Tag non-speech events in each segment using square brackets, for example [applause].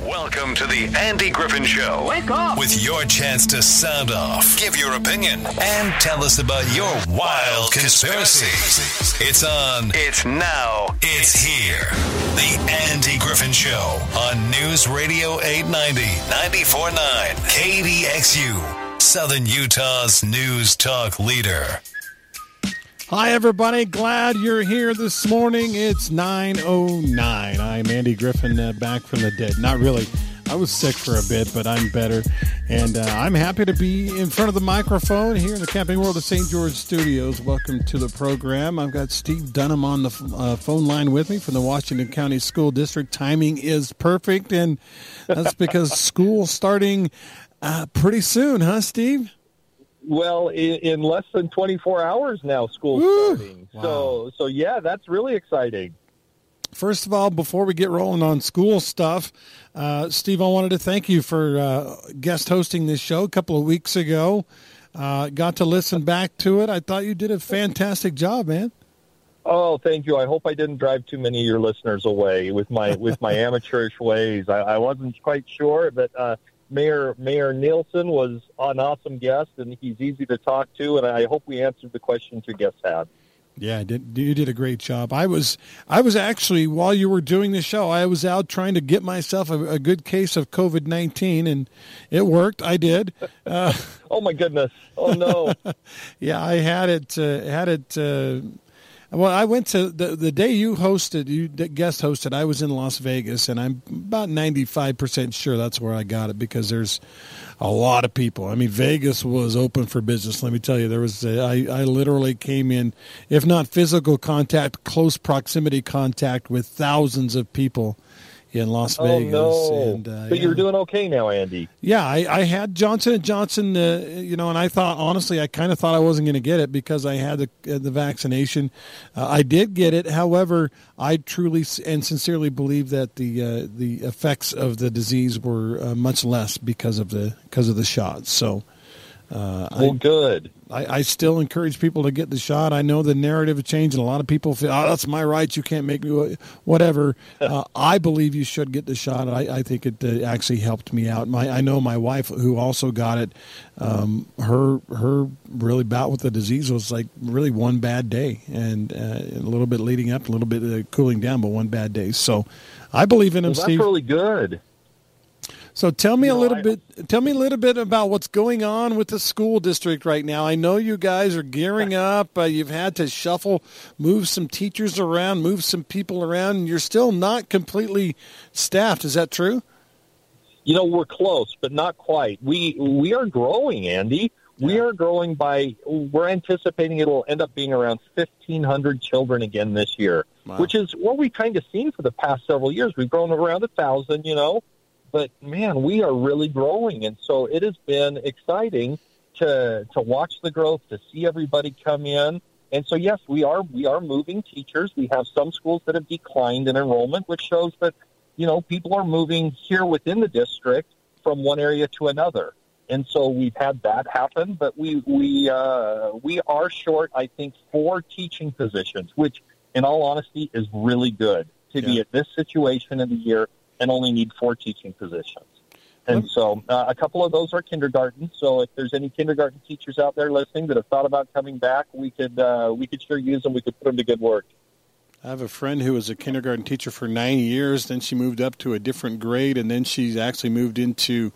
Welcome to the Andy Griffin Show. Wake up! With your chance to sound off, give your opinion, and tell us about your wild conspiracies. It's on. It's now. It's here. The Andy Griffin Show on News Radio 890, 94.9, KDXU, Southern Utah's news talk leader. Hi, everybody. Glad you're here this morning. It's 9.09. I'm Andy Griffin, uh, back from the dead. Not really. I was sick for a bit, but I'm better. And uh, I'm happy to be in front of the microphone here in the Camping World of St. George Studios. Welcome to the program. I've got Steve Dunham on the uh, phone line with me from the Washington County School District. Timing is perfect, and that's because [laughs] school's starting uh, pretty soon, huh, Steve? Well, in, in, less than 24 hours now, school's Woo! starting. Wow. So, so yeah, that's really exciting. First of all, before we get rolling on school stuff, uh, Steve, I wanted to thank you for uh, guest hosting this show a couple of weeks ago. Uh, got to listen back to it. I thought you did a fantastic job, man. Oh, thank you. I hope I didn't drive too many of your listeners away with my with my [laughs] amateurish ways. I, I wasn't quite sure, but uh, Mayor Mayor Nielsen was an awesome guest, and he's easy to talk to. And I hope we answered the questions your guests had. Yeah, did, you did a great job. I was I was actually while you were doing the show, I was out trying to get myself a, a good case of COVID nineteen, and it worked. I did. [laughs] Uh, oh my goodness! Oh no! [laughs] yeah, I had it. Uh, had it. Uh, well, I went to the the day you hosted, you guest hosted. I was in Las Vegas, and I'm about ninety five percent sure that's where I got it because there's a lot of people. I mean, Vegas was open for business. Let me tell you, there was a, I, I literally came in, if not physical contact, close proximity contact with thousands of people in Las oh, Vegas. No. And, uh, but yeah. you're doing okay now, Andy. Yeah, I, I had Johnson and Johnson. Uh, you know, and I thought honestly, I kind of thought I wasn't going to get it because I had the uh, the vaccination. Uh, I did get it. However, I truly and sincerely believe that the uh, the effects of the disease were uh, much less because of the because of the shots. So. Uh, well, I, good. I, I, still encourage people to get the shot. I know the narrative has changed, and a lot of people feel, oh, that's my rights. You can't make me whatever. [laughs] Uh, I believe you should get the shot. I, I think it uh, actually helped me out. My I know my wife, who also got it, um, her her really bout with the disease was like really one bad day, and uh, a little bit leading up, a little bit uh, cooling down, but one bad day. So I believe in him, well, that's Steve. really good. So tell me you a little I, bit. Tell me a little bit about what's going on with the school district right now. I know you guys are gearing up. Uh, you've had to shuffle, move some teachers around, move some people around, and you're still not completely staffed. Is that true? You know, we're close, but not quite. We we are growing, Andy. We are growing by. We're anticipating it'll end up being around fifteen hundred children again this year, wow. which is what we've kind of seen for the past several years. We've grown around a thousand, you know but man, we are really growing, and so it has been exciting to to watch the growth, to see everybody come in. And so, yes, we are we are moving teachers. We have some schools that have declined in enrollment, which shows that you know people are moving here within the district from one area to another. And so we've had that happen, but we we uh, we are short, I think, four teaching positions, which, in all honesty, is really good to yeah. be at this situation in the year and only need four teaching positions. And so uh, a couple of those are kindergarten. So if there's any kindergarten teachers out there listening that have thought about coming back, we could uh, we could sure use them. We could put them to good work. I have a friend who was a kindergarten teacher for nine years. Then she moved up to a different grade, and then she's actually moved into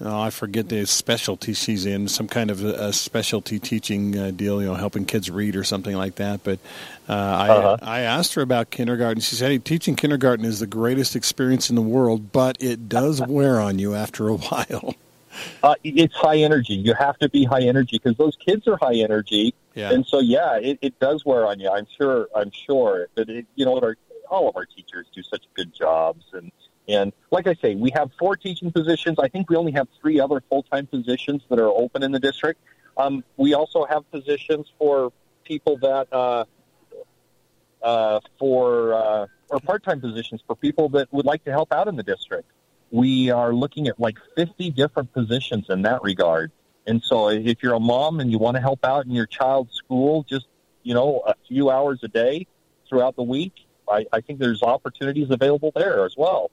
oh, I forget the specialty she's in, some kind of a, a specialty teaching uh, deal, you know, helping kids read or something like that. But uh, uh-huh. I, I asked her about kindergarten. She said, hey, teaching kindergarten is the greatest experience in the world, but it does [laughs] wear on you after a while. Uh, it's high energy. You have to be high energy because those kids are high energy, yeah. and so yeah, it, it does wear on you. I'm sure. I'm sure that it, you know our, all of our teachers do such good jobs, and and like I say, we have four teaching positions. I think we only have three other full-time positions that are open in the district. Um, we also have positions for people that, uh, uh, for, uh, or part-time positions for people that would like to help out in the district. We are looking at like 50 different positions in that regard. And so if you're a mom and you want to help out in your child's school, just, you know, a few hours a day throughout the week, I, I think there's opportunities available there as well.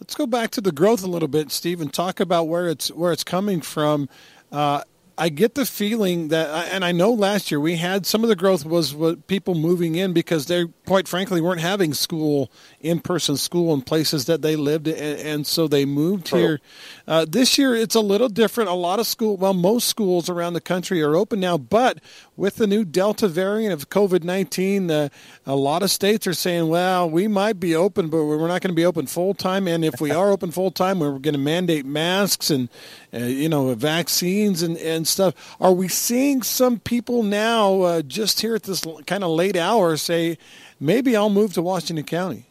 Let's go back to the growth a little bit, Steve, and talk about where it's where it's coming from. Uh, I get the feeling that, and I know last year we had some of the growth was people moving in because they, quite frankly, weren't having school, in person school in places that they lived, and, and so they moved True. here. Uh, this year it's a little different. A lot of school, well, most schools around the country are open now, but with the new Delta variant of COVID 19, uh, a lot of states are saying, well, we might be open, but we're not going to be open full time. And if we are [laughs] open full time, we're going to mandate masks and, uh, you know, vaccines and, and stuff. Are we seeing some people now, uh, just here at this kind of late hour, say, maybe I'll move to Washington County?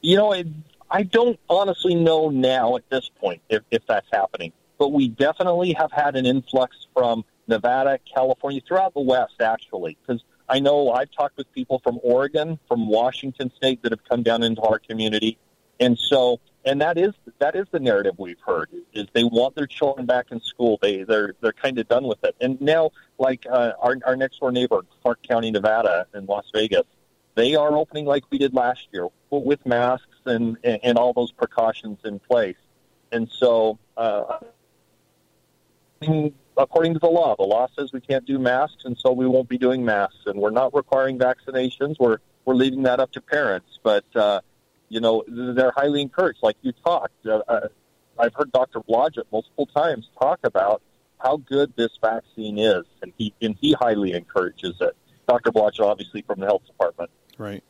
You know, it, I don't honestly know now at this point if, if that's happening, but we definitely have had an influx from Nevada, California, throughout the West, actually, because I know I've talked with people from Oregon, from Washington State that have come down into our community, and so and that is that is the narrative we've heard is they want their children back in school. They they're they're kind of done with it, and now like uh, our our next door neighbor, Clark County, Nevada, in Las Vegas, they are opening like we did last year with masks and and all those precautions in place, and so. Uh, according to the law. The law says we can't do masks, and so we won't be doing masks. And we're not requiring vaccinations. We're we're leaving that up to parents. But uh, you know, they're highly encouraged. Like you talked, uh, uh, I've heard Dr. Blodgett multiple times talk about how good this vaccine is, and he and he highly encourages it. Dr. Blodgett, obviously from the health department. Right.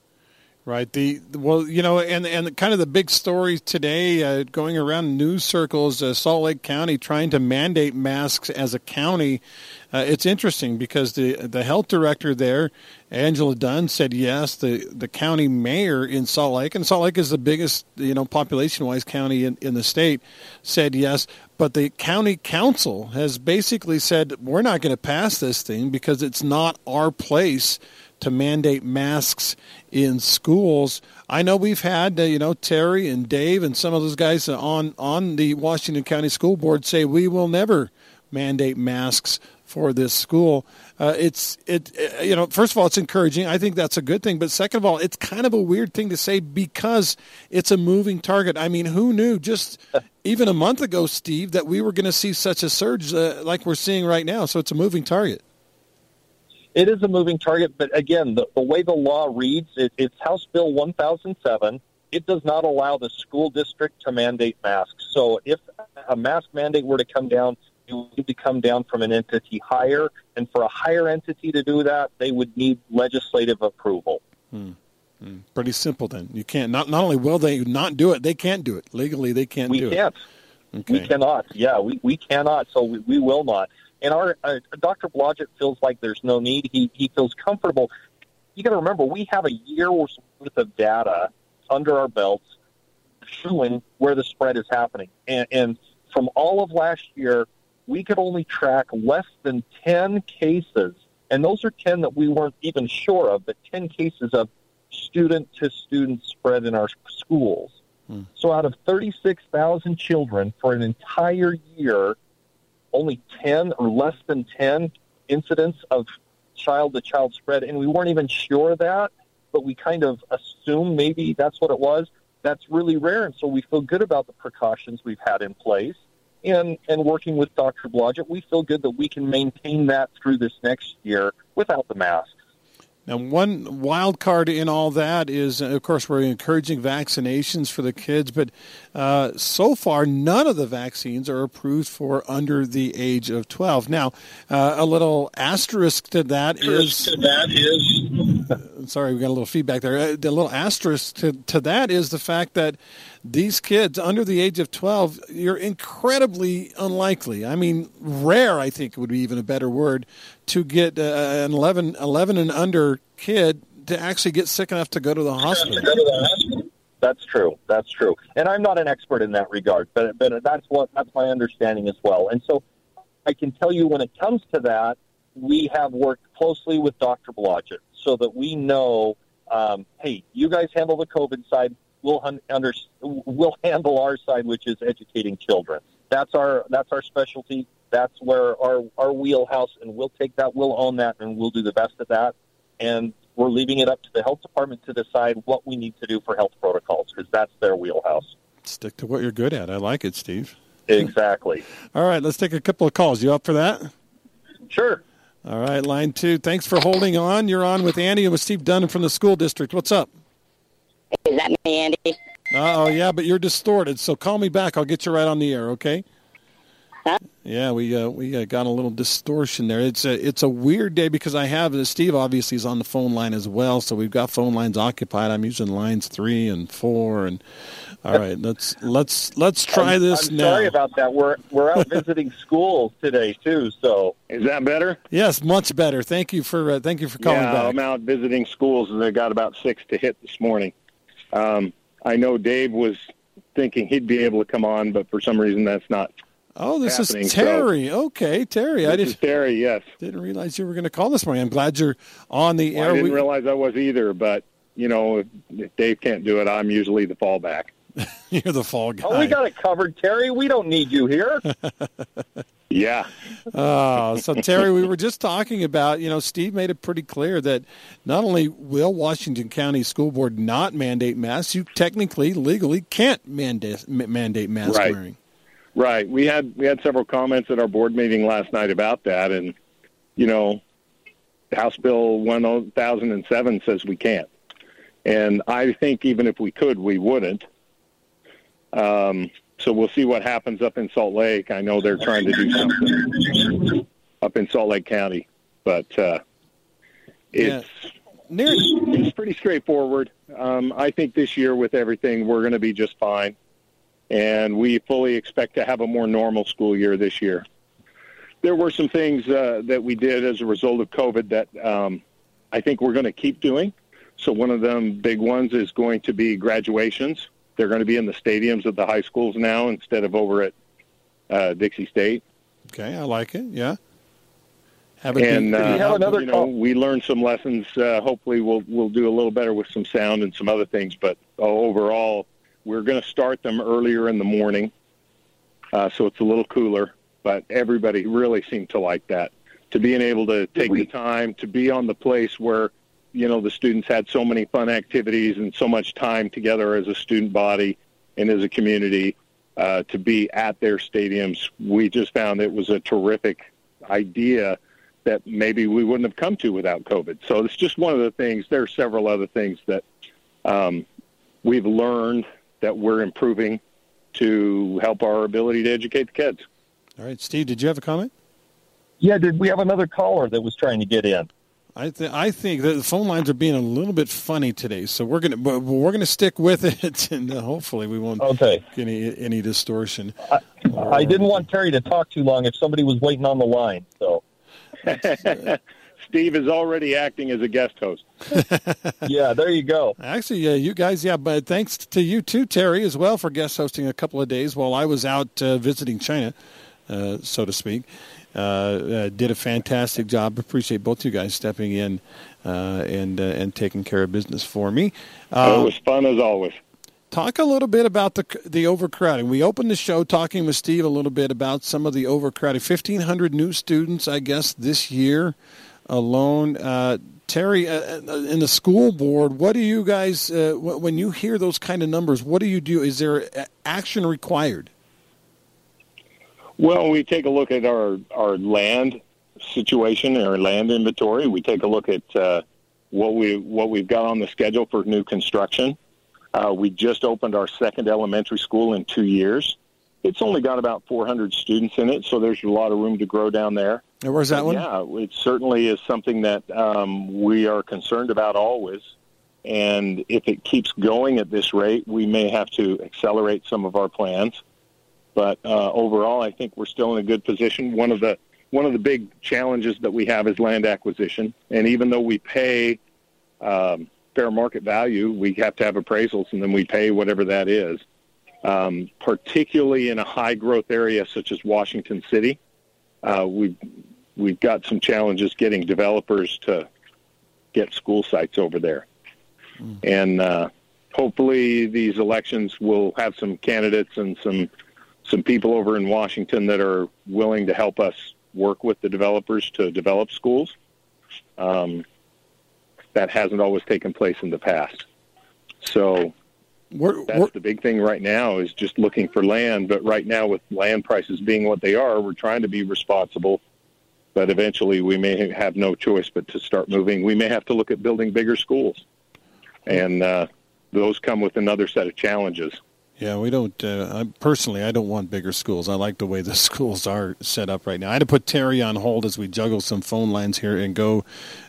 Right. The well, you know, and and kind of the big story today uh, going around news circles, uh, Salt Lake County trying to mandate masks as a county. Uh, it's interesting because the the health director there, Angela Dunn, said yes. The the county mayor in Salt Lake, and Salt Lake is the biggest you know population wise county in, in the state, said yes. But the county council has basically said we're not going to pass this thing because it's not our place to mandate masks in schools. I know we've had uh, you know Terry and Dave and some of those guys on on the Washington County School Board say we will never mandate masks for this school. Uh, it's it uh, you know first of all it's encouraging. I think that's a good thing. But second of all, it's kind of a weird thing to say because it's a moving target. I mean, who knew just [laughs] even a month ago, Steve, that we were going to see such a surge uh, like we're seeing right now? So it's a moving target it is a moving target, but again, the, the way the law reads, it, it's House Bill 1007. It does not allow the school district to mandate masks. So if a mask mandate were to come down, would need to come down from an entity higher, and for a higher entity to do that, they would need legislative approval. Hmm. Hmm. Pretty simple then. You can't not not only will they not do it, they can't do it legally. They can't we do can't. it. Okay. We cannot. Yeah, we, we cannot. So we, we will not. And our uh, Dr. Blodgett feels like there's no need. He he feels comfortable. You got to remember, we have a year's worth of data under our belts showing where the spread is happening. And, and from all of last year, we could only track less than 10 cases, and those are 10 that we weren't even sure of, but 10 cases of student to student spread in our schools. Hmm. So out of 36,000 children for an entire year, only 10 or less than 10 incidents of child to child spread, and we weren't even sure of that, but we kind of assumed maybe that's what it was. That's really rare, and so we feel good about the precautions we've had in place. And, and working with Dr. Blodgett, we feel good that we can maintain that through this next year without the mask. Now, one wild card in all that is, of course, we're encouraging vaccinations for the kids, but uh, so far, none of the vaccines are approved for under the age of 12. Now, uh, a little asterisk to that is. To that is. [laughs] sorry, we got a little feedback there. Uh, the little asterisk to, to that is the fact that these kids under the age of 12, you're incredibly unlikely. I mean, rare, I think would be even a better word, to get uh, an 11, 11 and under kid to actually get sick enough to go to the hospital. That's true. That's true. And I'm not an expert in that regard, but but that's what that's my understanding as well. And so I can tell you when it comes to that, we have worked closely with Dr. Blodgett so that we know, um, hey, you guys handle the COVID side we'll under, we'll handle our side, which is educating children. That's our that's our specialty. That's where our our wheelhouse, and we'll take that. We'll own that, and we'll do the best of that. And We're leaving it up to the health department to decide what we need to do for health protocols because that's their wheelhouse. Stick to what you're good at. I like it, Steve. Exactly. [laughs] All right, let's take a couple of calls. You up for that? Sure. All right, line two. Thanks for holding on. You're on with Andy and with Steve Dunn from the school district. What's up? Is that me, Andy? Oh, yeah, but you're distorted. So call me back. I'll get you right on the air. Okay. Huh? Yeah, we uh, we uh, got a little distortion there. It's a it's a weird day because I have uh, Steve obviously is on the phone line as well, so we've got phone lines occupied. I'm using lines three and four, and all right, let's let's let's try I'm, this I'm now. sorry about that. We're we're out visiting [laughs] schools today too, so Is that better? yes, much better. Thank you for uh, thank you for calling yeah, back. I'm out visiting schools, and I got about six to hit this morning. Um, I know Dave was thinking he'd be able to come on, but for some reason that's not. oh, this happening, is so- Terry. Okay, Terry. I This is didn't Terry, yes. didn't realize you were going to call this morning. I'm glad you're on the Well, air. I didn't We- realize I was either, but you know, if, if Dave can't do it, I'm usually the fallback. [laughs] you're the fall guy. oh, we got it covered, Terry. We don't need you here. [laughs] Yeah, Oh, so Terry, we were just talking about, you know, Steve made it pretty clear that not only will Washington County School Board not mandate masks, you technically, legally can't mandate m- mandate mask Right. wearing. right. We had we had several comments at our board meeting last night about that, and you know, House Bill 1007 says we can't, and I think even if we could, we wouldn't. Um, so we'll see what happens up in Salt Lake. I know they're trying to do something up in Salt Lake County, but uh, it's Near, it's pretty straightforward. Um, I think this year with everything, we're going to be just fine, and we fully expect to have a more normal school year this year. There were some things uh, that we did as a result of COVID that um, I think we're going to keep doing. So one of them big ones is going to be graduations. They're going to be in the stadiums of the high schools now instead of over at uh, Dixie State. okay, I like it. Yeah. Have it and uh, have another you know, call? we learned some lessons. Uh, hopefully, we'll we'll do a little better with some sound and some other things. But uh, overall, we're going to start them earlier in the morning, uh, so it's a little cooler. But everybody really seemed to like that. To being able to take the time to be on the place where you know the students had so many fun activities and so much time together as a student body and as a community uh, to be at their stadiums. We just found it was a terrific idea that maybe we wouldn't have come to without COVID. So it's just one of the things. There are several other things that um, we've learned that we're improving to help our ability to educate the kids. all right, Steve, did you have a comment? yeah, did we have another caller that was trying to get in? I th- I think that the phone lines are being a little bit funny today, so we're gonna but we're gonna stick with it, [laughs] and uh, hopefully we won't Okay. get any any distortion. I didn't want Terry to talk too long if somebody was waiting on the line. So [laughs] Steve is already acting as a guest host. [laughs] yeah, there you go. Actually, uh, you guys, yeah, but thanks to you too, Terry, as well for guest hosting a couple of days while I was out uh, visiting China, uh, so to speak. Uh, uh, did a fantastic job. Appreciate both you guys stepping in uh, and uh, and taking care of business for me. it Uh, was fun as always. talk a little bit about the the overcrowding. We opened the show talking with Steve a little bit about some of the overcrowding. Fifteen hundred new students, I guess, this year alone. Uh, Terry, uh, in the school board, what do you guys uh, wh- when you hear those kind of numbers? What do you do? Is there action required? Well, we take a look at our, our land situation, our land inventory. We take a look at uh, what we what we've got on the schedule for new construction. Uh, we just opened our second elementary school in two years. It's only got about 400 students in it, so there's a lot of room to grow down there. Uh, Where's that one? Yeah, it certainly is something that um, we are concerned about always. And if it keeps going at this rate, we may have to accelerate some of our plans. But uh, overall, I think we're still in a good position. One of the one of the big challenges that we have is land acquisition, and even though we pay um, fair market value, we have to have appraisals, and then we pay whatever that is. Um, particularly in a high growth area such as Washington City, uh, we've we've got some challenges getting developers to get school sites over there, and uh, hopefully these elections will have some candidates and some some people over in Washington that are willing to help us work with the developers to develop schools. Um, that hasn't always taken place in the past. So We're, that's we're, the big thing right now is just looking for land. But right now, with land prices being what they are, we're trying to be responsible. But eventually, we may have no choice but to start moving. We may have to look at building bigger schools, and uh, those come with another set of challenges. Yeah, we don't. Uh, I, personally, I don't want bigger schools. I like the way the [laughs] schools are set up right now. I had to put Terry on hold as we juggle some phone lines here and go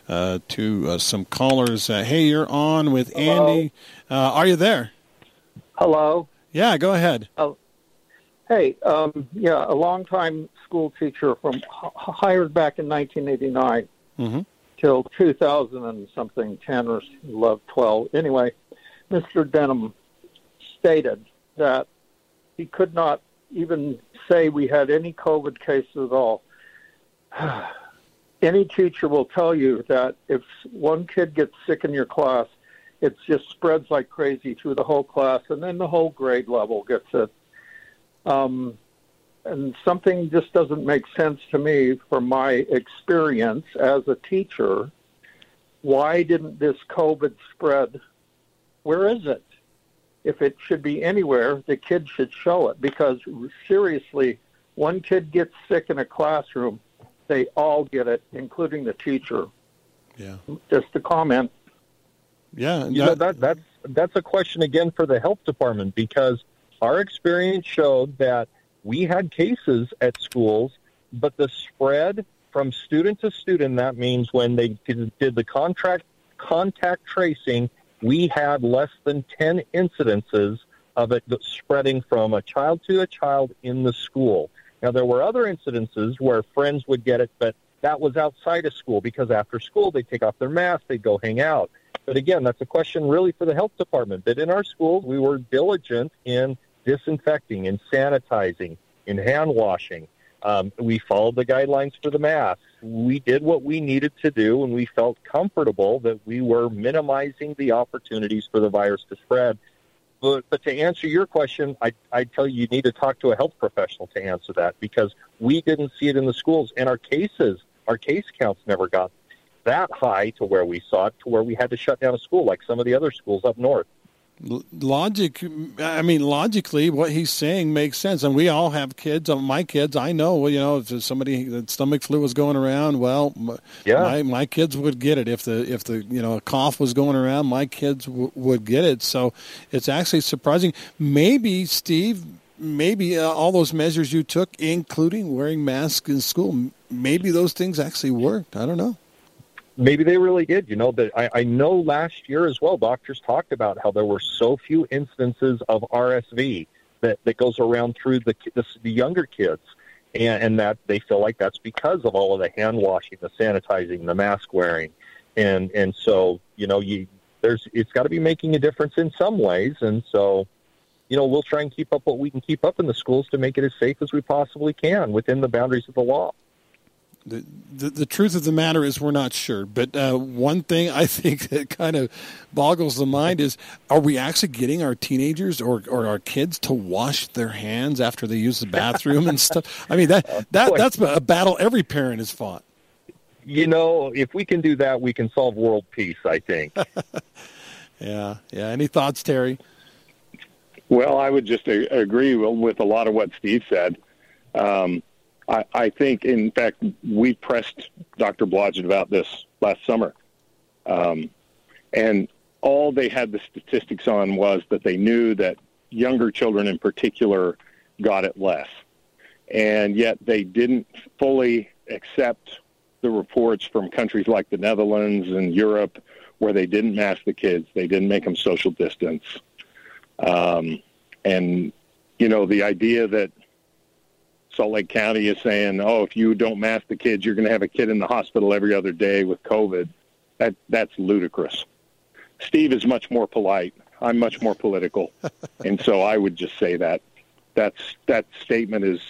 uh, to uh, some callers. Uh, hey, you're on with Andy. Uh, are you there? Hello. Yeah, go ahead. Hey, um, yeah, a longtime school teacher from hired back in 1989 Mhm. till 2000 and something, 10 or 11, 12. Anyway, Mr. Denham stated that he could not even say we had any COVID cases at all. [sighs] any teacher will tell you that if one kid gets sick in your class, it just spreads like crazy through the whole class, and then the whole grade level gets it. Um, and something just doesn't make sense to me from my experience as a teacher. Why didn't this COVID spread? Where is it? If it should be anywhere, the kids should show it because seriously, one kid gets sick in a classroom, they all get it, including the teacher. Yeah, Just a comment. yeah. You know, that that's that's a question again for the health department because our experience showed that we had cases at schools, but the spread from student to student, that means when they did did the contract contact tracing, we had less than 10 incidences of it spreading from a child to a child in the school. Now, there were other incidences where friends would get it, but that was outside of school because after school they'd take off their mask, they'd go hang out. But again, that's a question really for the health department. But in our schools, we were diligent in disinfecting, in sanitizing, in hand washing. Um, we followed the guidelines for the mask. We did what we needed to do, and we felt comfortable that we were minimizing the opportunities for the virus to spread. But, but to answer your question, I, I tell you, you need to talk to a health professional to answer that because we didn't see it in the schools, and our cases, our case counts never got that high to where we saw it, to where we had to shut down a school like some of the other schools up north. Logic i mean logically what he's saying makes sense. And we all have kids. Uh, my kids i know well, you know if somebody the stomach flu was going around well Yeah. my, my kids would get it. If the if the you know a cough was going around my kids w- would get it. So it's actually surprising. Maybe steve maybe uh, all those measures you took including wearing masks in school maybe those things actually worked. I don't know Maybe they really did. You know, that I, I know last year as well, doctors talked about how there were so few instances of RSV that, that goes around through the, the, the younger kids. And, and that they feel like that's because of all of the hand washing, the sanitizing, the mask wearing. And, and so, you know, you, there's, it's got to be making a difference in some ways. And so, you know, we'll try and keep up what we can keep up in the schools to make it as safe as we possibly can within the boundaries of the law. The, the the truth of the matter is we're not sure. But uh, one thing I [laughs] think that kind of boggles the mind is: Are we actually getting our teenagers or, or our kids to wash their hands after they use the bathroom and stuff? I mean that that that's a battle every parent has fought. You know, if we can do that, we can solve world peace, I think. [laughs] Yeah, yeah. Any thoughts, Terry? Well, I would just agree with a lot of what Steve said. Um, I, I think, in fact, we pressed Dr. Blodgett about this last summer. Um, and all they had the statistics on was that they knew that younger children in particular got it less. And yet they didn't fully accept the reports from countries like the Netherlands and Europe where they didn't mask the kids, they didn't make them social distance. Um, and, you know, the idea that Salt Lake County is saying, oh, if you don't mask the kids, you're going to have a kid in the hospital every other day with COVID, that, that's ludicrous. Steve is much more polite. I'm much more political. [laughs] and so I would just say that that's, that statement is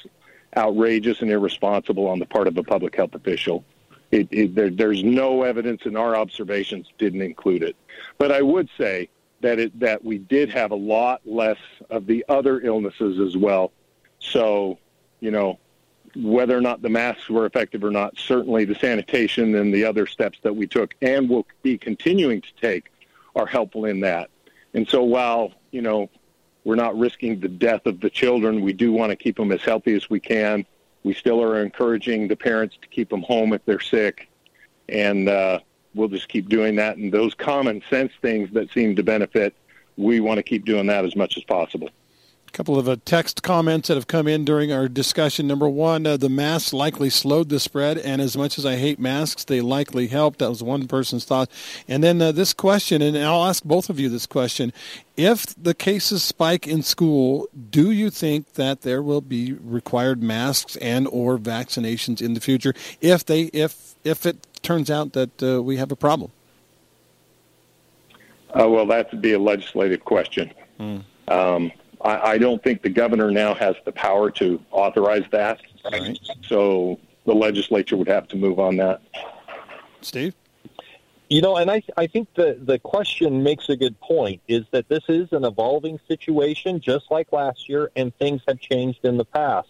outrageous and irresponsible on the part of a public health official. It, it, there, there's no evidence, and our observations didn't include it. But I would say that it, that we did have a lot less of the other illnesses as well. So, you know, whether or not the masks were effective or not, certainly the sanitation and the other steps that we took and will be continuing to take are helpful in that. And so while, you know, we're not risking the death of the children, we do want to keep them as healthy as we can. We still are encouraging the parents to keep them home if they're sick. And uh, we'll just keep doing that. And those common sense things that seem to benefit, we want to keep doing that as much as possible. A couple of uh, text comments that have come in during our discussion. Number one, uh, the masks likely slowed the spread, and as much as I hate masks, they likely helped. That was one person's thought. And then uh, this question, and I'll ask both of you this question: If the cases spike in school, do you think that there will be required masks and or vaccinations in the future? If they, if if it turns out that uh, we have a problem? Uh, well, that would be a legislative question. Mm. Um, I, I, don't think the governor now has the power to authorize that. Right. So the legislature would have to move on that. Steve? You know, and I, I think the, the question makes a good point is that this is an evolving situation just like last year, and things have changed in the past.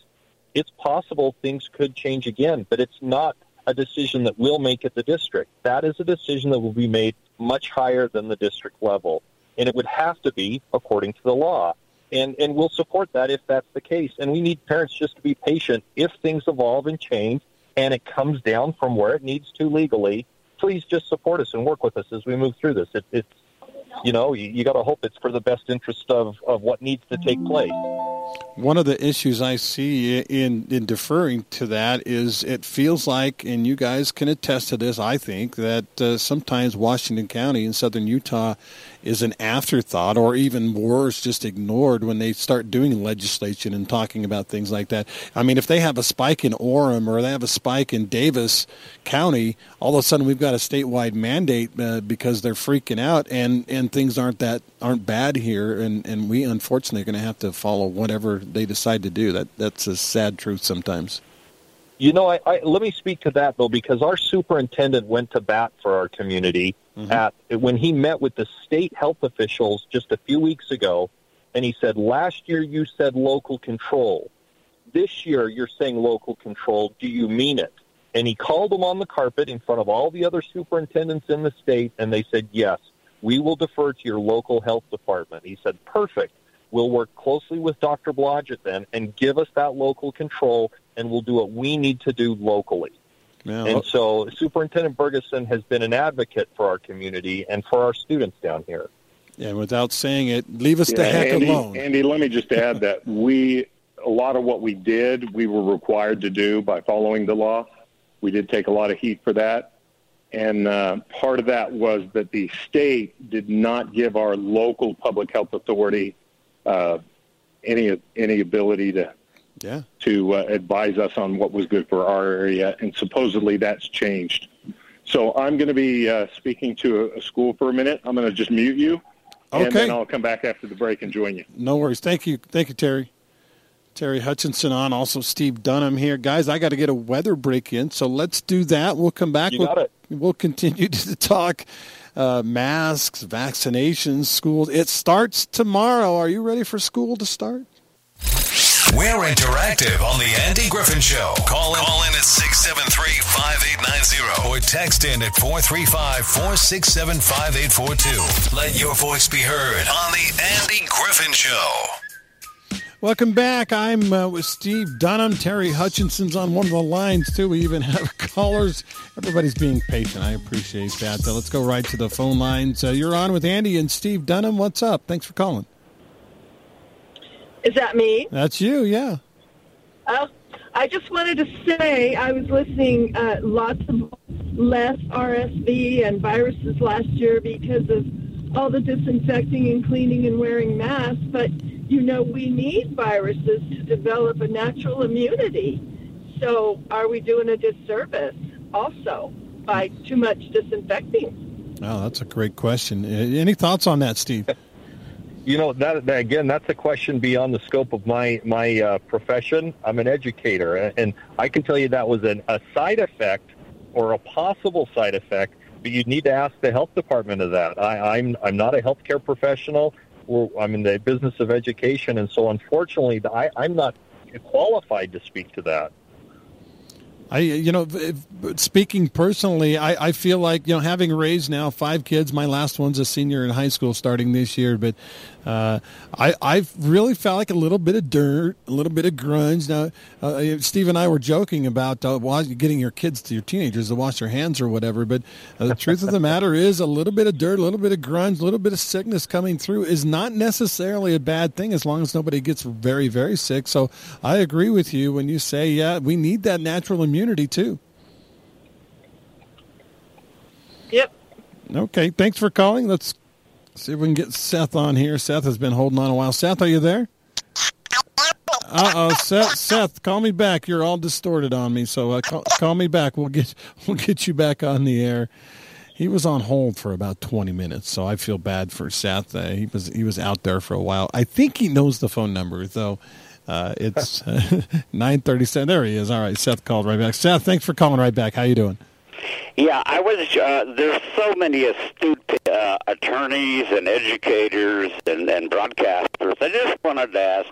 It's possible things could change again, but it's not – a decision that we'll make at the district. That is a decision that will be made much higher than the district level. And it would have to be according to the law. And, and we'll support that if that's the case. And we need parents just to be patient. If things evolve and change and it comes down from where it needs to legally, please just support us and work with us as we move through this. It, it's, you know, you, you got to hope it's for the best interest of, of what needs to take place. One of the issues I see in, in deferring to that is it feels like, and you guys can attest to this, I think, that uh, sometimes Washington County in southern Utah is an afterthought or even worse, just ignored when they start doing legislation and talking about things like that. I mean, if they have a spike in Orem or they have a spike in Davis County, all of a sudden we've got a statewide mandate uh, because they're freaking out and, and things aren't that aren't bad here and, and we unfortunately are going to have to follow whatever they decide to do. That that's a sad truth sometimes. You know, I, I, let me speak to that though, because our superintendent went to bat for our community mm-hmm. at when he met with the state health officials just a few weeks ago, and he said, "Last year you said local control. This year you're saying local control. Do you mean it?" And he called them on the carpet in front of all the other superintendents in the state, and they said, "Yes, we will defer to your local health department." He said, "Perfect." We'll work closely with Dr. Blodgett then and give us that local control, and we'll do what we need to do locally. Yeah, and so Superintendent Bergeson has been an advocate for our community and for our students down here. And without saying it, leave us yeah, the heck Andy, alone. Andy, let me just add that we, a lot of what we did, we were required to do by following the law. We did take a lot of heat for that. And uh, part of that was that the state did not give our local public health authority uh, any any ability to yeah. to uh, advise us on what was good for our area, and supposedly that's changed. So I'm going to be uh, speaking to a, a, school for a minute. I'm going to just mute you, okay. and then I'll come back after the break and join you. No worries. Thank you. Thank you, Terry. Terry Hutchinson on, also Steve Dunham here. Guys, I got to get a weather break in, so let's do that. We'll come back. You we'll, got it. We'll continue to [laughs] talk uh, masks, vaccinations, schools. It starts tomorrow. Are you ready for school to start? We're interactive on the Andy Griffin Show. Call in, Call in at 673-5890 or text in at 435-467-5842. Let your voice be heard on the Andy Griffin Show. Welcome back. I'm uh, with Steve Dunham. Terry Hutchinson's on one of the lines, too. We even have [laughs] callers. Everybody's being patient. I appreciate that. So let's go right to the phone lines. Uh, you're on with Andy and Steve Dunham. What's up? Thanks for calling. Is that me? That's you, yeah. Oh, I just wanted to say I was listening uh, lots of less RSV and viruses last year because of all the disinfecting and cleaning and wearing masks, but you know, we need viruses to develop a natural immunity. So are we doing a disservice also by too much disinfecting? Oh, that's a great question. Any thoughts on that, Steve? [laughs] You know that, that, again. That's a question beyond the scope of my my uh, profession. I'm an educator, and I can tell you that was an, a side effect or a possible side effect. But you'd need to ask the health department of that. I, I'm I'm not a healthcare professional we're, I'm in the business of education, and so unfortunately, I, I'm not qualified to speak to that. I, you know, speaking personally, I, I feel like you know, having raised now five kids, my last one's a senior in high school starting this year, but uh, I I really felt like a little bit of dirt, a little bit of grunge. Now, uh, Steve and I were joking about uh, getting your kids to your teenagers to wash their hands or whatever, but uh, the truth of the matter is, a little bit of dirt, a little bit of grunge, a little bit of sickness coming through is not necessarily a bad thing as long as nobody gets very very sick. So I agree with you when you say, yeah, we need that natural immunity too. Yep. Okay, thanks for calling. Let's see if we can get Seth on here. Seth has been holding on a while. Seth, are you there? Uh oh, Seth. Seth, call me back. You're all distorted on me, so uh, call, call me back. We'll get [laughs] we'll get you back on the air. He was on hold for about 20 minutes, so I feel bad for Seth. Uh, he was he was out there for a while. I think he knows the phone number though. Uh, it's uh, [laughs] nine thirty-seven. There he is. All right, Seth called right back. Seth, thanks for calling right back. How you doing? Yeah, I was. Uh, there's so many astute uh, attorneys and educators and, and broadcasters. I just wanted to ask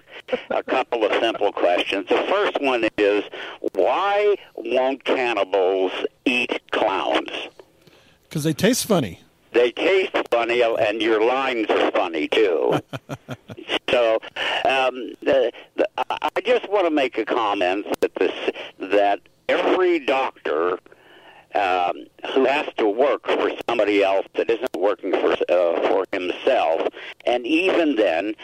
a couple of simple questions. The first one is, why won't cannibals eat clowns? Because they taste funny they taste funny, and your lines are funny too. [laughs] so, um, the, the, I just want to make a comment that this that every doctor um, who has to work for somebody else that isn't working for uh, for himself, and even then,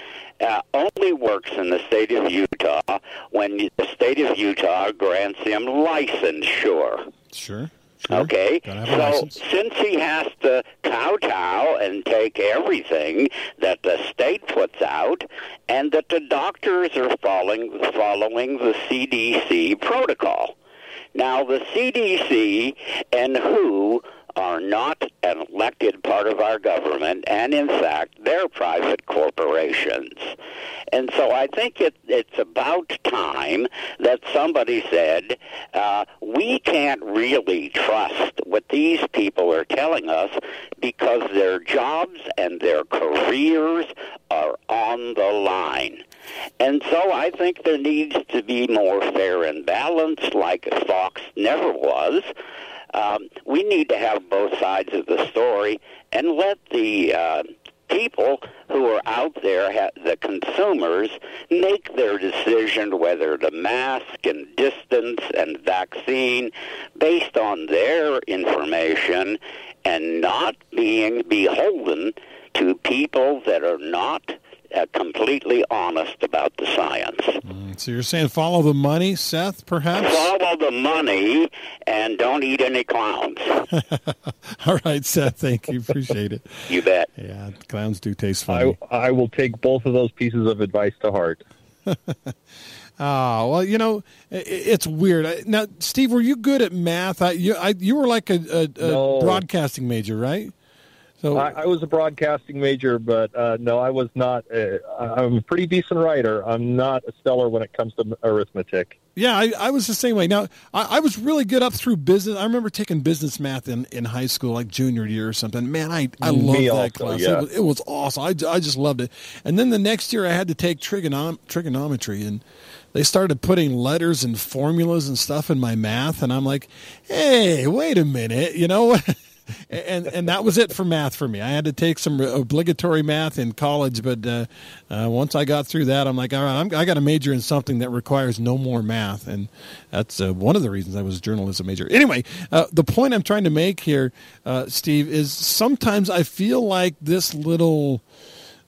uh, only works in the state of Utah when the state of Utah grants him licensure. Sure. Sure. Okay, so since he has to kowtow and take everything that the state puts out, and that the doctors are following following the CDC protocol. Now, the CDC and WHO are not an elected part of our government, and in fact, they're private corporations. And so I think it, it's about time that somebody said, uh, we can't really trust what these people are telling us because their jobs and their careers are on the line. And so I think there needs to be more fair and balanced, like Fox never was. Um, we need to have both sides of the story and let the uh, people who are out there, the consumers, make their decision whether to mask and distance and vaccine based on their information and not being beholden to people that are not uh, completely honest about the science. Mm, so you're saying follow the money, Seth, perhaps? Follow the money and don't eat any clowns. [laughs] All right, Seth, thank you. Appreciate it. [laughs] you bet. Yeah, clowns do taste funny. I, I will take both of those pieces of advice to heart. [laughs] Ah, well, you know, it's weird. Now, Steve, were you good at math? I, you, I, you were like a, a, a no. broadcasting major, right? So I, I was a broadcasting major, but uh, no, I was not. A, I'm a pretty decent writer. I'm not a stellar when it comes to arithmetic. Yeah, I, I was the same way. Now, I, I, was really good up through business. I remember taking business math in, in high school, like junior year or something. Man, I, I loved that also, class. Yeah. It, was, it was awesome. I, I just loved it. And then the next year, I had to take trigonom- trigonometry, and they started putting letters and formulas and stuff in my math. And I'm like, hey, wait a minute. You know what? [laughs] and and that was it for math for me. I had to take some obligatory math in college, but uh, uh, once I got through that, I'm like, all right, I'm, I got to major in something that requires no more math, and that's uh, one of the reasons I was journalism major. Anyway, uh, the point I'm trying to make here, uh, Steve, is sometimes I feel like this little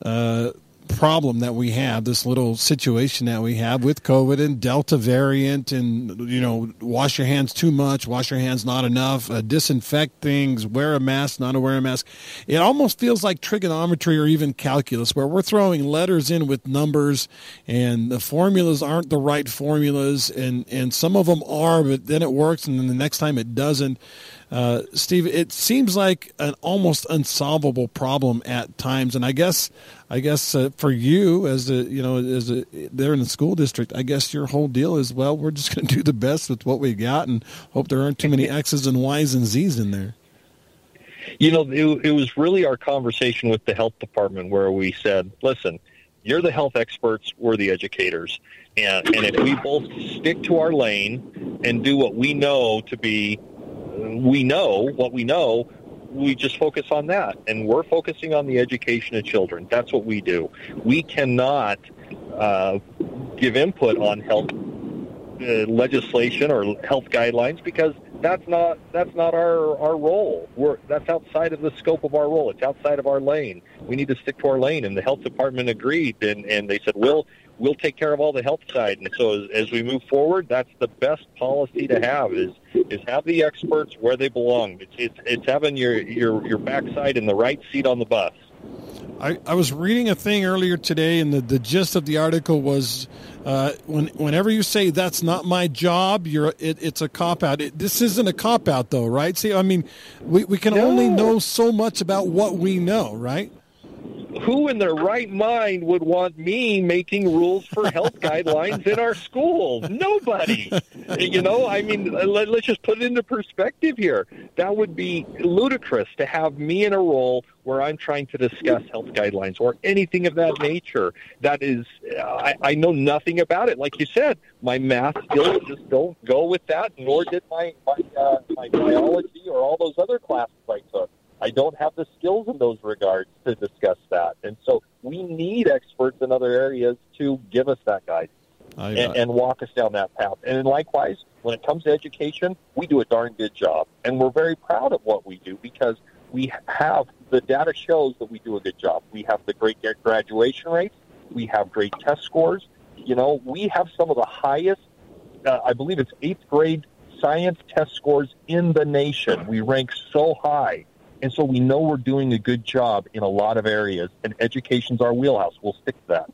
uh, problem that we have, this little situation that we have with COVID and Delta variant, and you know, wash your hands too much, wash your hands not enough, uh, disinfect things, wear a mask, not wear a mask. It almost feels like trigonometry or even calculus, where we're throwing letters in with numbers, and the formulas aren't the right formulas, and and some of them are, but then it works, and then the next time it doesn't. Uh, Steve, it seems like an almost unsolvable problem at times, and I guess, I guess uh, for you as a you know as a there in the school district, I guess your whole deal is well, we're just [laughs] going to do the best with what we got and hope there aren't too many X's and Y's and Z's in there. You know, it, it was really our conversation with the health department where we said, listen, you're the health experts, we're the educators. And, and if we both stick to our lane and do what we know to be, we know what we know, we just focus on that. And we're focusing on the education of children. That's what we do. We cannot uh, give input on health uh, legislation or health guidelines because that's not that's not our our role. We're that's outside of the scope of our role. It's outside of our lane. We need to stick to our lane. And the health department agreed, and and they said we'll we'll take care of all the health side. And so as, as we move forward, that's the best policy to have is is have the experts where they belong. It's it's, it's having your your your backside in the right seat on the bus. I, I was reading a thing earlier today, and the, the gist of the article was uh, when, whenever you say that's not my job, you're it, it's a cop out. It, this isn't a cop out, though, right? See, I mean, we, we can no. only know so much about what we know, right? Who in their right mind would want me making rules for health guidelines in our schools? Nobody. You know, I mean, let, us just put it into perspective here. That would be ludicrous to have me in a role where I'm trying to discuss health guidelines or anything of that nature. That is, I, I know nothing about it. Like you said, my math skills just don't go with that, nor did my my, uh, my biology or all those other classes I took. I don't have the skills in those regards to discuss that. And so we need experts in other areas to give us that guidance and, and walk us down that path. And likewise, when it comes to education, we do a darn good job. And we're very proud of what we do because we have the data shows that we do a good job. We have the great graduation rates. We have great test scores. You know, we have some of the highest, uh, I believe it's eighth grade science test scores in the nation. We rank so high and so we know we're doing a good job in a lot of areas, and education's our wheelhouse. We'll stick to that.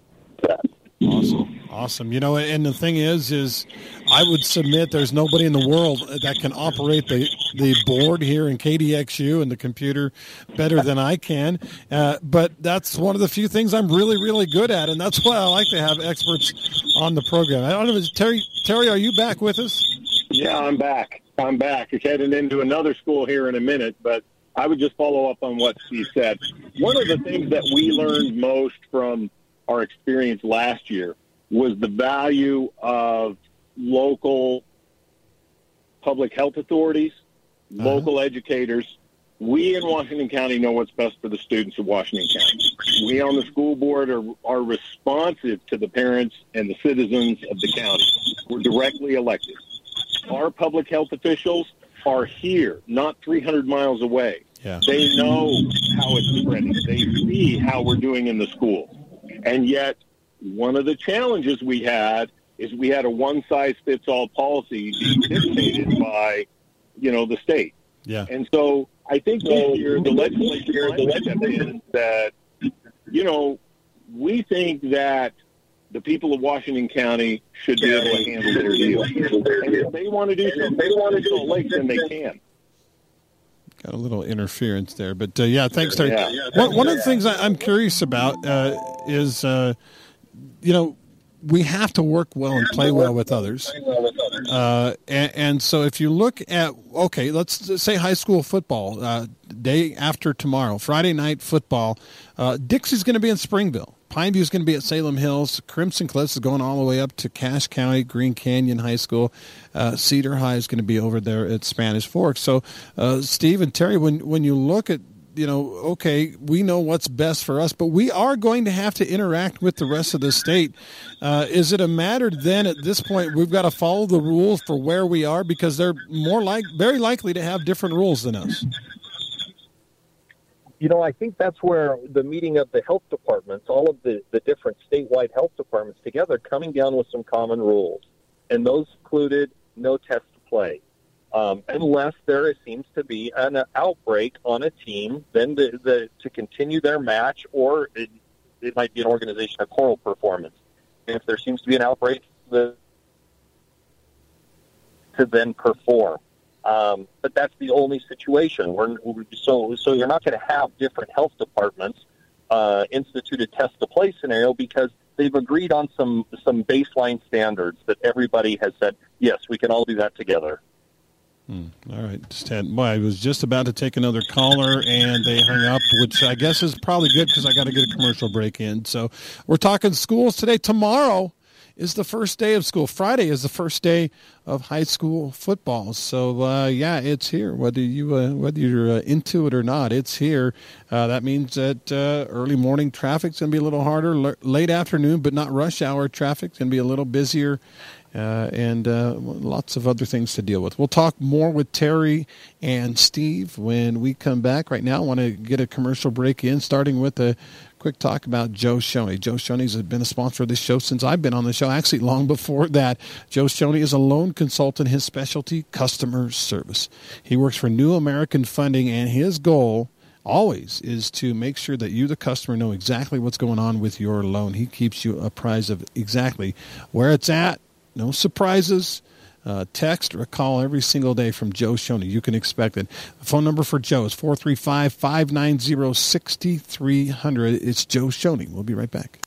Awesome, awesome. You know, and the thing is, is I would submit there's nobody in the world that can operate the the board here in KDXU and the computer better than I can. Uh, but that's one of the few things I'm really, really good at, and that's why I like to have experts on the program. I don't know, Terry. Terry, are you back with us? Yeah, I'm back. I'm back. We're heading into another school here in a minute, but I would just follow up on what Steve said. One of the things that we learned most from our experience last year was the value of local public health authorities, uh-huh. local educators. We in Washington County know what's best for the students of Washington County. We on the school board are, are responsive to the parents and the citizens of the county. We're directly elected. Our public health officials are here, not 300 miles away. Yeah. They know how it's spreading. They see how we're doing in the schools. And yet, one of the challenges we had is we had a one size fits all policy being dictated by, you know, the state. Yeah. And so I think this year the legislature the that, you know, we think that the people of Washington County should be able to handle their deal. And if they want to do something, they want to do Salt Lake, then they can. Got a little interference there, but uh, yeah, thanks, Terry. Yeah. One, one, of the things I, am curious about uh, is, uh, you know, we have to work well and play well with others. Uh, and, and, so if you look at, okay, let's say high school football, uh, day after tomorrow, Friday night football, uh, Dixie's going to be in Springville. Pineview is going to be at Salem Hills. Crimson Cliffs is going all the way up to Cache County, Green Canyon High School. Uh, Cedar High is going to be over there at Spanish Fork. So, uh, Steve and Terry, when when you look at you know, okay, we know what's best for us, but we are going to have to interact with the rest of the state. Uh, is it a matter then at this point we've got to follow the rules for where we are because they're more like very likely to have different rules than us? you know, I think that's where the meeting of the health departments, all of the, the different statewide health departments together, coming down with some common rules. And those included no test to play. Um, unless there seems to be an outbreak on a team, then the, the, to continue their match, or it, it might be an organization of choral performance. And if there seems to be an outbreak, the, to then perform. Um, but that's the only situation. We're, so, so you're not going to have different health departments uh, institute a test to play scenario because they've agreed on some some baseline standards that everybody has said yes, we can all do that together. Hmm. All right, had, boy, I was just about to take another caller and they hung up, which I guess is probably good because I got to get a commercial break in. So we're talking schools today. Tomorrow, is the first day of school. Friday is the first day of high school football. So uh, yeah, it's here. Whether you uh, whether you're uh, into it or not, it's here. Uh, that means that uh, early morning traffic's going to be a little harder. L- late afternoon, but not rush hour traffic's going to be a little busier. Uh, and uh, lots of other things to deal with. We'll talk more with Terry and Steve when we come back. Right now, I want to get a commercial break in, starting with a quick talk about Joe Shoney. Joe Shoney has been a sponsor of this show since I've been on the show, actually long before that. Joe Shoney is a loan consultant, his specialty, customer service. He works for New American Funding, and his goal always is to make sure that you, the customer, know exactly what's going on with your loan. He keeps you apprised of exactly where it's at, no surprises uh, text or a call every single day from Joe Shoney. You can expect it. The phone number for Joe is 435 590 6300. It's Joe Shoney. We'll be right back.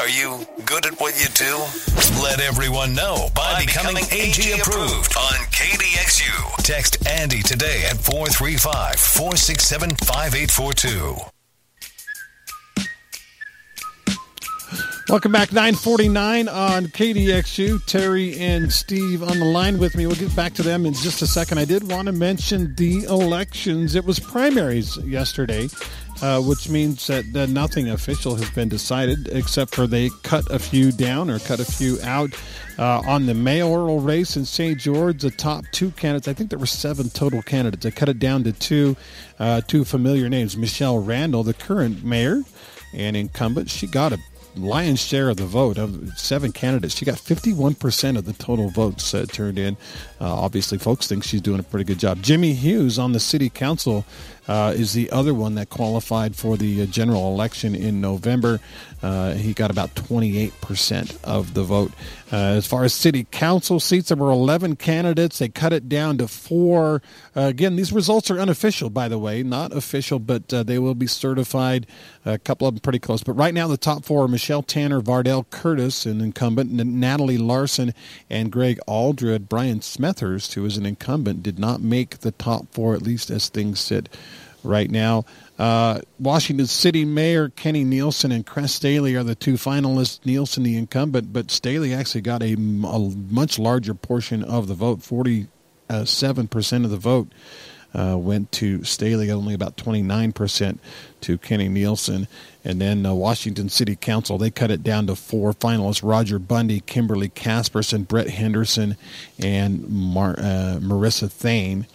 Are you good at what you do? Let everyone know by, by becoming, becoming AG approved on KDXU. Text Andy today at 435 467 5842. Welcome back, 949 on KDXU. Terry and Steve on the line with me. We'll get back to them in just a second. I did want to mention the elections. It was primaries yesterday, uh, which means that nothing official has been decided except for they cut a few down or cut a few out. Uh, on the mayoral race in St. George, the top two candidates, I think there were seven total candidates. They cut it down to two, uh, two familiar names. Michele Randall, the current mayor and incumbent, she got a lion's share of the vote of seven candidates. She got 51% of the total votes uh, turned in. Uh, obviously, folks think she's doing a pretty good job. Jimmy Hughes on the city council uh, is the other one that qualified for the uh, general election in November. Uh, he got about 28% of the vote. Uh, as far as city council seats, there were 11 candidates. They cut it down to four. Uh, again, these results are unofficial, by the way, not official, but uh, they will be certified. A couple of them pretty close. But right now, the top four are Michelle Tanner, Vardell Curtis, an incumbent, Natalie Larson, and Greg Aldred. Bryan Smethurst, who is an incumbent, did not make the top four, at least as things sit right now. Uh, Washington City Mayor Kenny Neilson and Kress Staheli are the two finalists. Neilson, the incumbent, but Staheli actually got a, a much larger portion of the vote. Forty-seven percent of the vote uh, went to Staheli, only about twenty-nine percent to Kenny Neilson. And then uh, Washington City Council, they cut it down to four finalists Roger Bundy, Kimberly Casperson, Brett Henderson, and Mar- uh, Marissa Thane.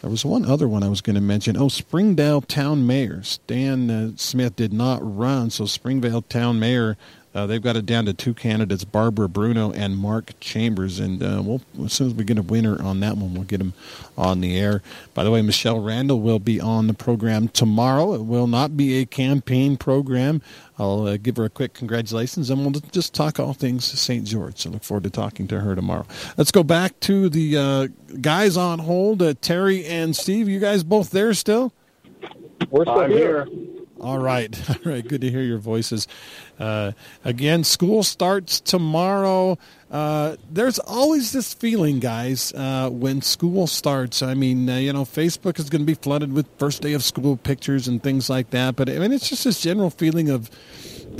There was one other one I was going to mention. Oh, Springdale Town Mayor Stan uh, Smith did not run, so Springdale Town Mayor uh, they've got it down to two candidates, Barbara Bruno and Mark Chambers. And uh, we'll, as soon as we get a winner on that one, we'll get him on the air. By the way, Michele Randall will be on the program tomorrow. It will not be a campaign program. I'll uh, give her a quick congratulations, and we'll just talk all things St. George. So look forward to talking to her tomorrow. Let's go back to the uh, guys on hold, uh, Terry and Steve. You guys both there still? We're still I'm here. here. All right. [laughs] All right. Good to hear your voices. Uh, again, school starts tomorrow. Uh, there's always this feeling, guys, uh, when school starts. I mean, uh, you know, Facebook is going to be flooded with first day of school pictures and things like that. But I mean, it's just this general feeling of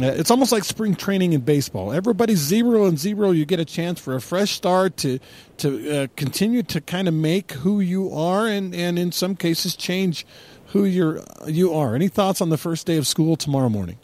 uh, it's almost like spring training in baseball. Everybody's zero and zero. You get a chance for a fresh start to to uh, continue to kind of make who you are, and and in some cases change who you're you are. Any thoughts on the first day of school tomorrow morning?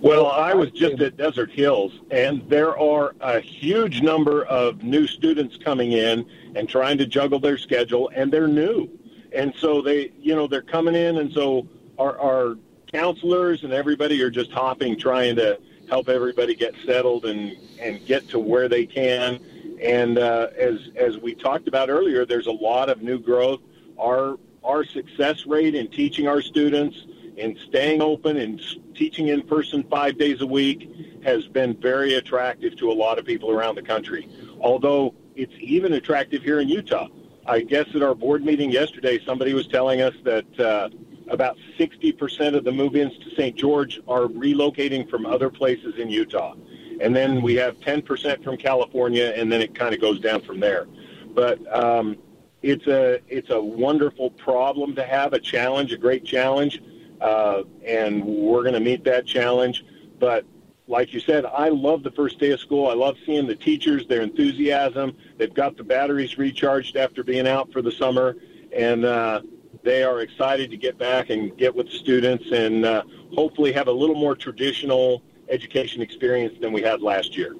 Well, I was just at Desert Hills, and there are a huge number of new students coming in and trying to juggle their schedule, and they're new, and so they, you know, they're coming in, and so our, our counselors and everybody are just hopping, trying to help everybody get settled and and get to where they can. And uh, as as we talked about earlier, there's a lot of new growth our our success rate in teaching our students and staying open and teaching in person five days a week has been very attractive to a lot of people around the country. Although it's even attractive here in Utah. I guess at our board meeting yesterday, somebody was telling us that uh, about 60% of the move-ins to St. George are relocating from other places in Utah. And then we have 10% from California, and then it kind of goes down from there. But um, it's a it's a wonderful problem to have, a challenge, a great challenge, uh, and we're going to meet that challenge. But like you said, I love the first day of school. I love seeing the teachers, their enthusiasm. They've got the batteries recharged after being out for the summer, and uh, they are excited to get back and get with the students and uh, hopefully have a little more traditional education experience than we had last year.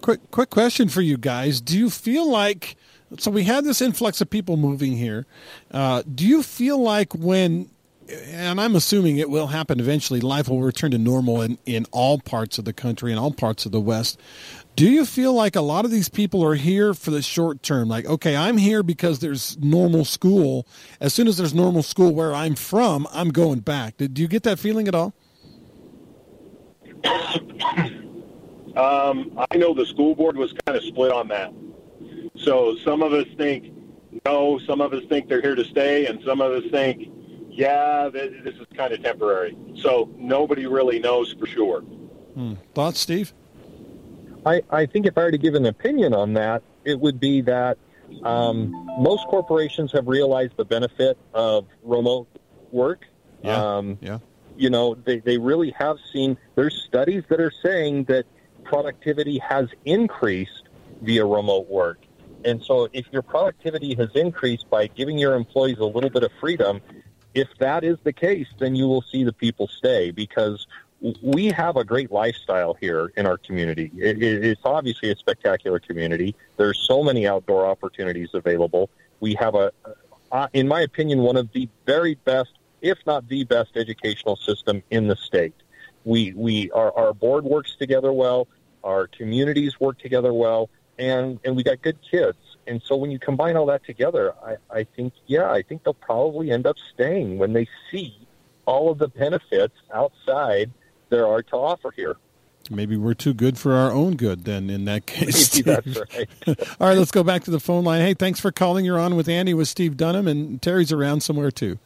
Quick, quick question for you guys: Do you feel like so we had this influx of people moving here? Uh, do you feel like when and I'm assuming it will happen eventually. Life will return to normal in, in all parts of the country, in all parts of the West. Do you feel like a lot of these people are here for the short term? Like, okay, I'm here because there's normal school. As soon as there's normal school where I'm from, I'm going back. Do you get that feeling at all? [coughs] Um, I know the school board was kind of split on that. So some of us think no, some of us think they're here to stay, and some of us think yeah, this is kind of temporary. So nobody really knows for sure. Hmm. Thoughts, Steve? I, I think if I were to give an opinion on that, it would be that um, most corporations have realized the benefit of remote work. Yeah. Um, yeah. You know, they, they really have seen, there's studies that are saying that productivity has increased via remote work. And so if your productivity has increased by giving your employees a little bit of freedom, if that is the case, then you will see the people stay because we have a great lifestyle here in our community. It, it's obviously a spectacular community. There's so many outdoor opportunities available. We have a, in my opinion, one of the very best, if not the best, educational system in the state. We we our, our board works together well. Our communities work together well, and and we got good kids. And so when you combine all that together, I, I think, yeah, I think they'll probably end up staying when they see all of the benefits outside there are to offer here. Maybe we're too good for our own good then in that [laughs] case. that's right. [laughs] all right, let's go back to the phone line. Hey, thanks for calling. You're on with Andy with Steve Dunham, and Terry's around somewhere too.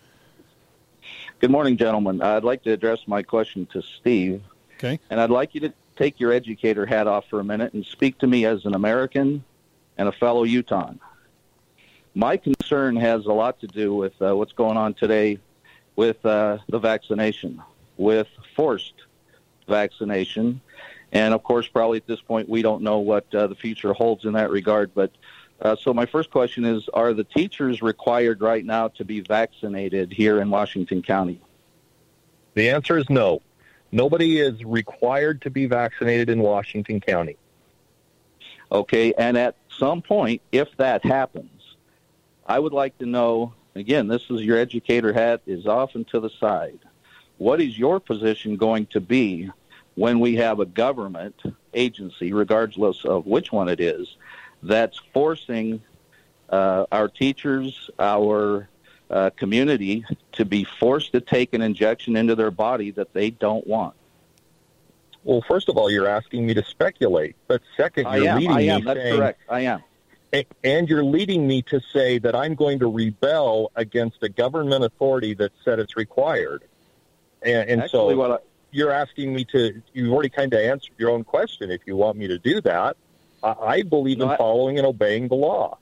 Good morning, gentlemen. I'd like to address my question to Steve. Okay. And I'd like you to take your educator hat off for a minute and speak to me as an American and a fellow Utahn. My concern has a lot to do with uh, what's going on today with uh, the vaccination, with forced vaccination. And of course, probably at this point, we don't know what uh, the future holds in that regard. But uh, so, my first question is Are the teachers required right now to be vaccinated here in Washington County? The answer is no. Nobody is required to be vaccinated in Washington County. Okay, and at some point, if that happens, I would like to know again, this is your educator hat is off and to the side. What is your position going to be when we have a government agency, regardless of which one it is, that's forcing uh, our teachers, our uh, community to be forced to take an injection into their body that they don't want? Well, first of all, you're asking me to speculate, but second, you're am, leading I am. me That's saying, correct. I am. And you're leading me to say that I'm going to rebel against a government authority that said it's required. And, and Actually, so what I, you're asking me to, you've already kind of answered your own question if you want me to do that. I, I believe in I- following and obeying the law.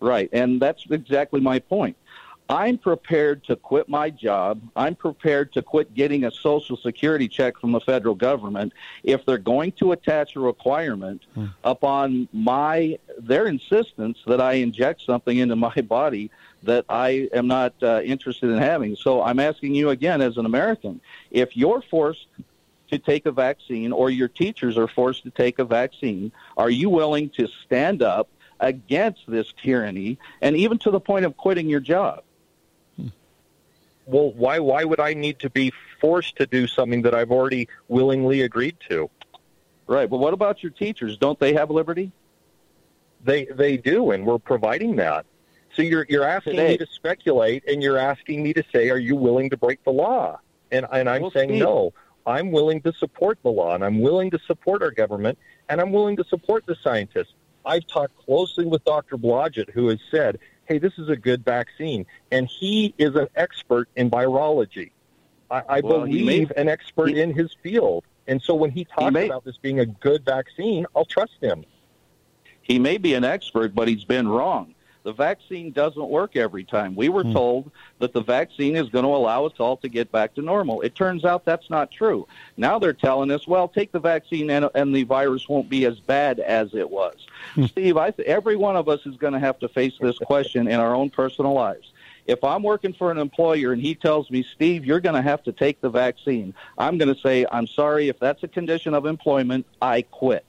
right, and that's exactly my point. I'm prepared to quit my job. I'm prepared to quit getting a social security check from the federal government if they're going to attach a requirement upon my their insistence that I inject something into my [laughs] body that I am not uh, interested in having. So I'm asking you again as an American, if you're forced to take a vaccine or your teachers are forced to take a vaccine, are you willing to stand up against this tyranny and even to the point of quitting your job? Well, why, why would I need to be forced to do something that I've already willingly agreed to? Right. But what about your teachers? Don't they have liberty? They, they do, and we're providing that. So you're, you're asking Today. me to speculate, and you're asking me to say, are you willing to break the law? And, and I'm Well, saying Steve- no. I'm willing to support the law, and I'm willing to support our government, and I'm willing to support the scientists. I've talked closely with Dr. Blodgett, who has said, hey, this is a good vaccine. And he is an expert in virology. I, I Well, believe may- an expert he- in his field. And so when he talks may- about this being a good vaccine, I'll trust him. He may be an expert, but he's been wrong. The vaccine doesn't work every time. We were Hmm. told that the vaccine is going to allow us all to get back to normal. It turns out that's not true. Now they're telling us, well, take the vaccine and, and the virus won't be as bad as it was. Steve, I th- every one of us is going to have to face this question in our own personal lives. If I'm working for an employer and he tells me, Steve, you're going to have to take the vaccine, I'm going to say, I'm sorry, if that's a condition of employment, I quit.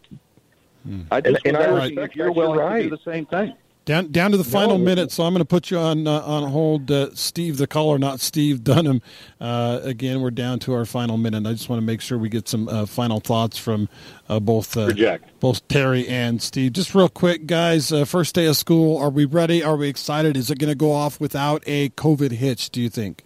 I just And- and I asking respect if you're that. You're willing to do the same thing. Down down to the final No. minute, so I'm going to put you on uh, on hold, uh, Steve the caller, not Steve Dunham. Uh, again, we're down to our final minute. I just want to make sure we get some uh, final thoughts from uh, both uh, both Terry and Steve. Just real quick, guys. Uh, first day of school. Are we ready? Are we excited? Is it going to go off without a COVID hitch? Do you think?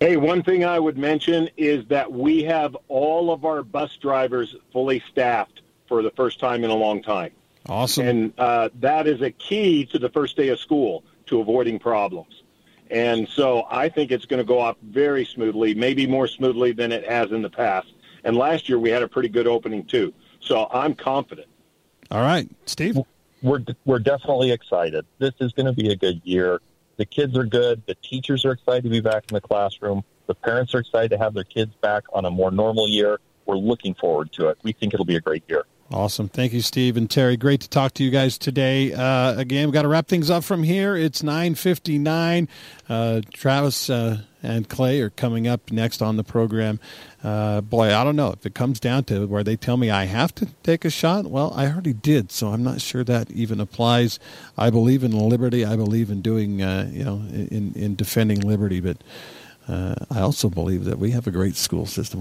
Hey, one thing I would mention is that we have all of our bus drivers fully staffed for the first time in a long time. Awesome. And uh, that is a key to the first day of school to avoiding problems. And so I think it's going to go off very smoothly, maybe more smoothly than it has in the past. And last year we had a pretty good opening too. So I'm confident. All right, Steve. We're we're definitely excited. This is going to be a good year. The kids are good. The teachers are excited to be back in the classroom. The parents are excited to have their kids back on a more normal year. We're looking forward to it. We think it'll be a great year. Awesome. Thank you, Steve and Terry. Great to talk to you guys today. Uh, again, we've got to wrap things up from here. It's 9.59. Uh, Travis uh, and Clay are coming up next on the program. Uh, boy, I don't know. If it comes down to where they tell me I have to take a shot, well, I already did, so I'm not sure that even applies. I believe in liberty. I believe in doing, uh, you know, in, in defending liberty, but uh, I also believe that we have a great school system.